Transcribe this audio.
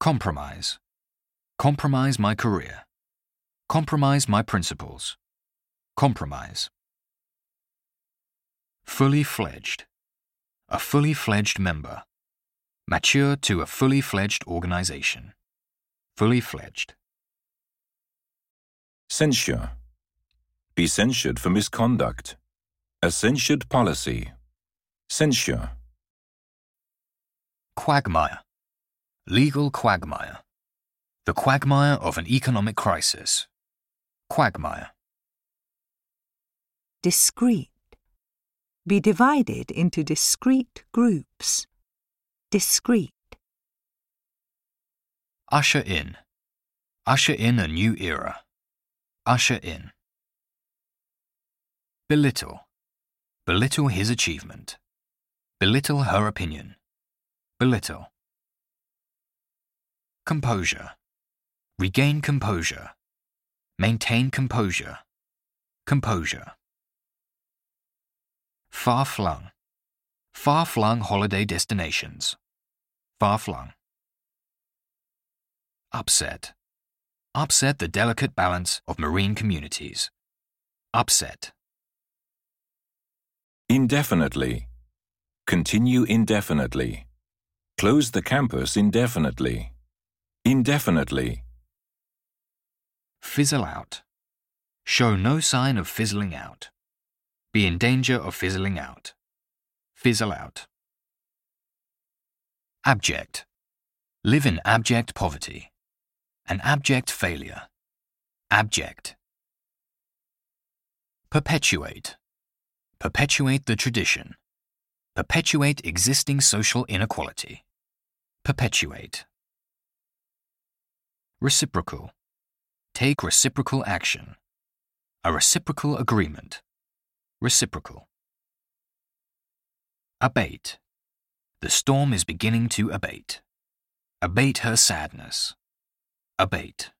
Compromise. Compromise my career. Compromise my principles. Compromise. Fully fledged. A fully fledged member. Mature to a fully fledged organization. Fully fledged. Censure. Be censured for misconduct. A censured policy. Censure. Quagmire. Legal quagmire. The quagmire of an economic crisis. Quagmire. Discrete. Be divided into discrete groups. Discrete. Usher in. Usher in a new era. Usher in. Belittle. Belittle his achievement. Belittle her opinion. Belittle. Composure. Regain composure. Maintain composure. Composure. Far flung. Far flung holiday destinations. Far flung. Upset. Upset the delicate balance of marine communities. Upset. Indefinitely. Continue indefinitely. Close the campus indefinitely. Indefinitely. Fizzle out. Show no sign of fizzling out. Be in danger of fizzling out. Fizzle out. Abject. Live in abject poverty. An abject failure. Abject. Perpetuate. Perpetuate the tradition. Perpetuate existing social inequality. Perpetuate. Reciprocal. Take reciprocal action. A reciprocal agreement. Reciprocal. Abate. The storm is beginning to abate. Abate her sadness. Abate.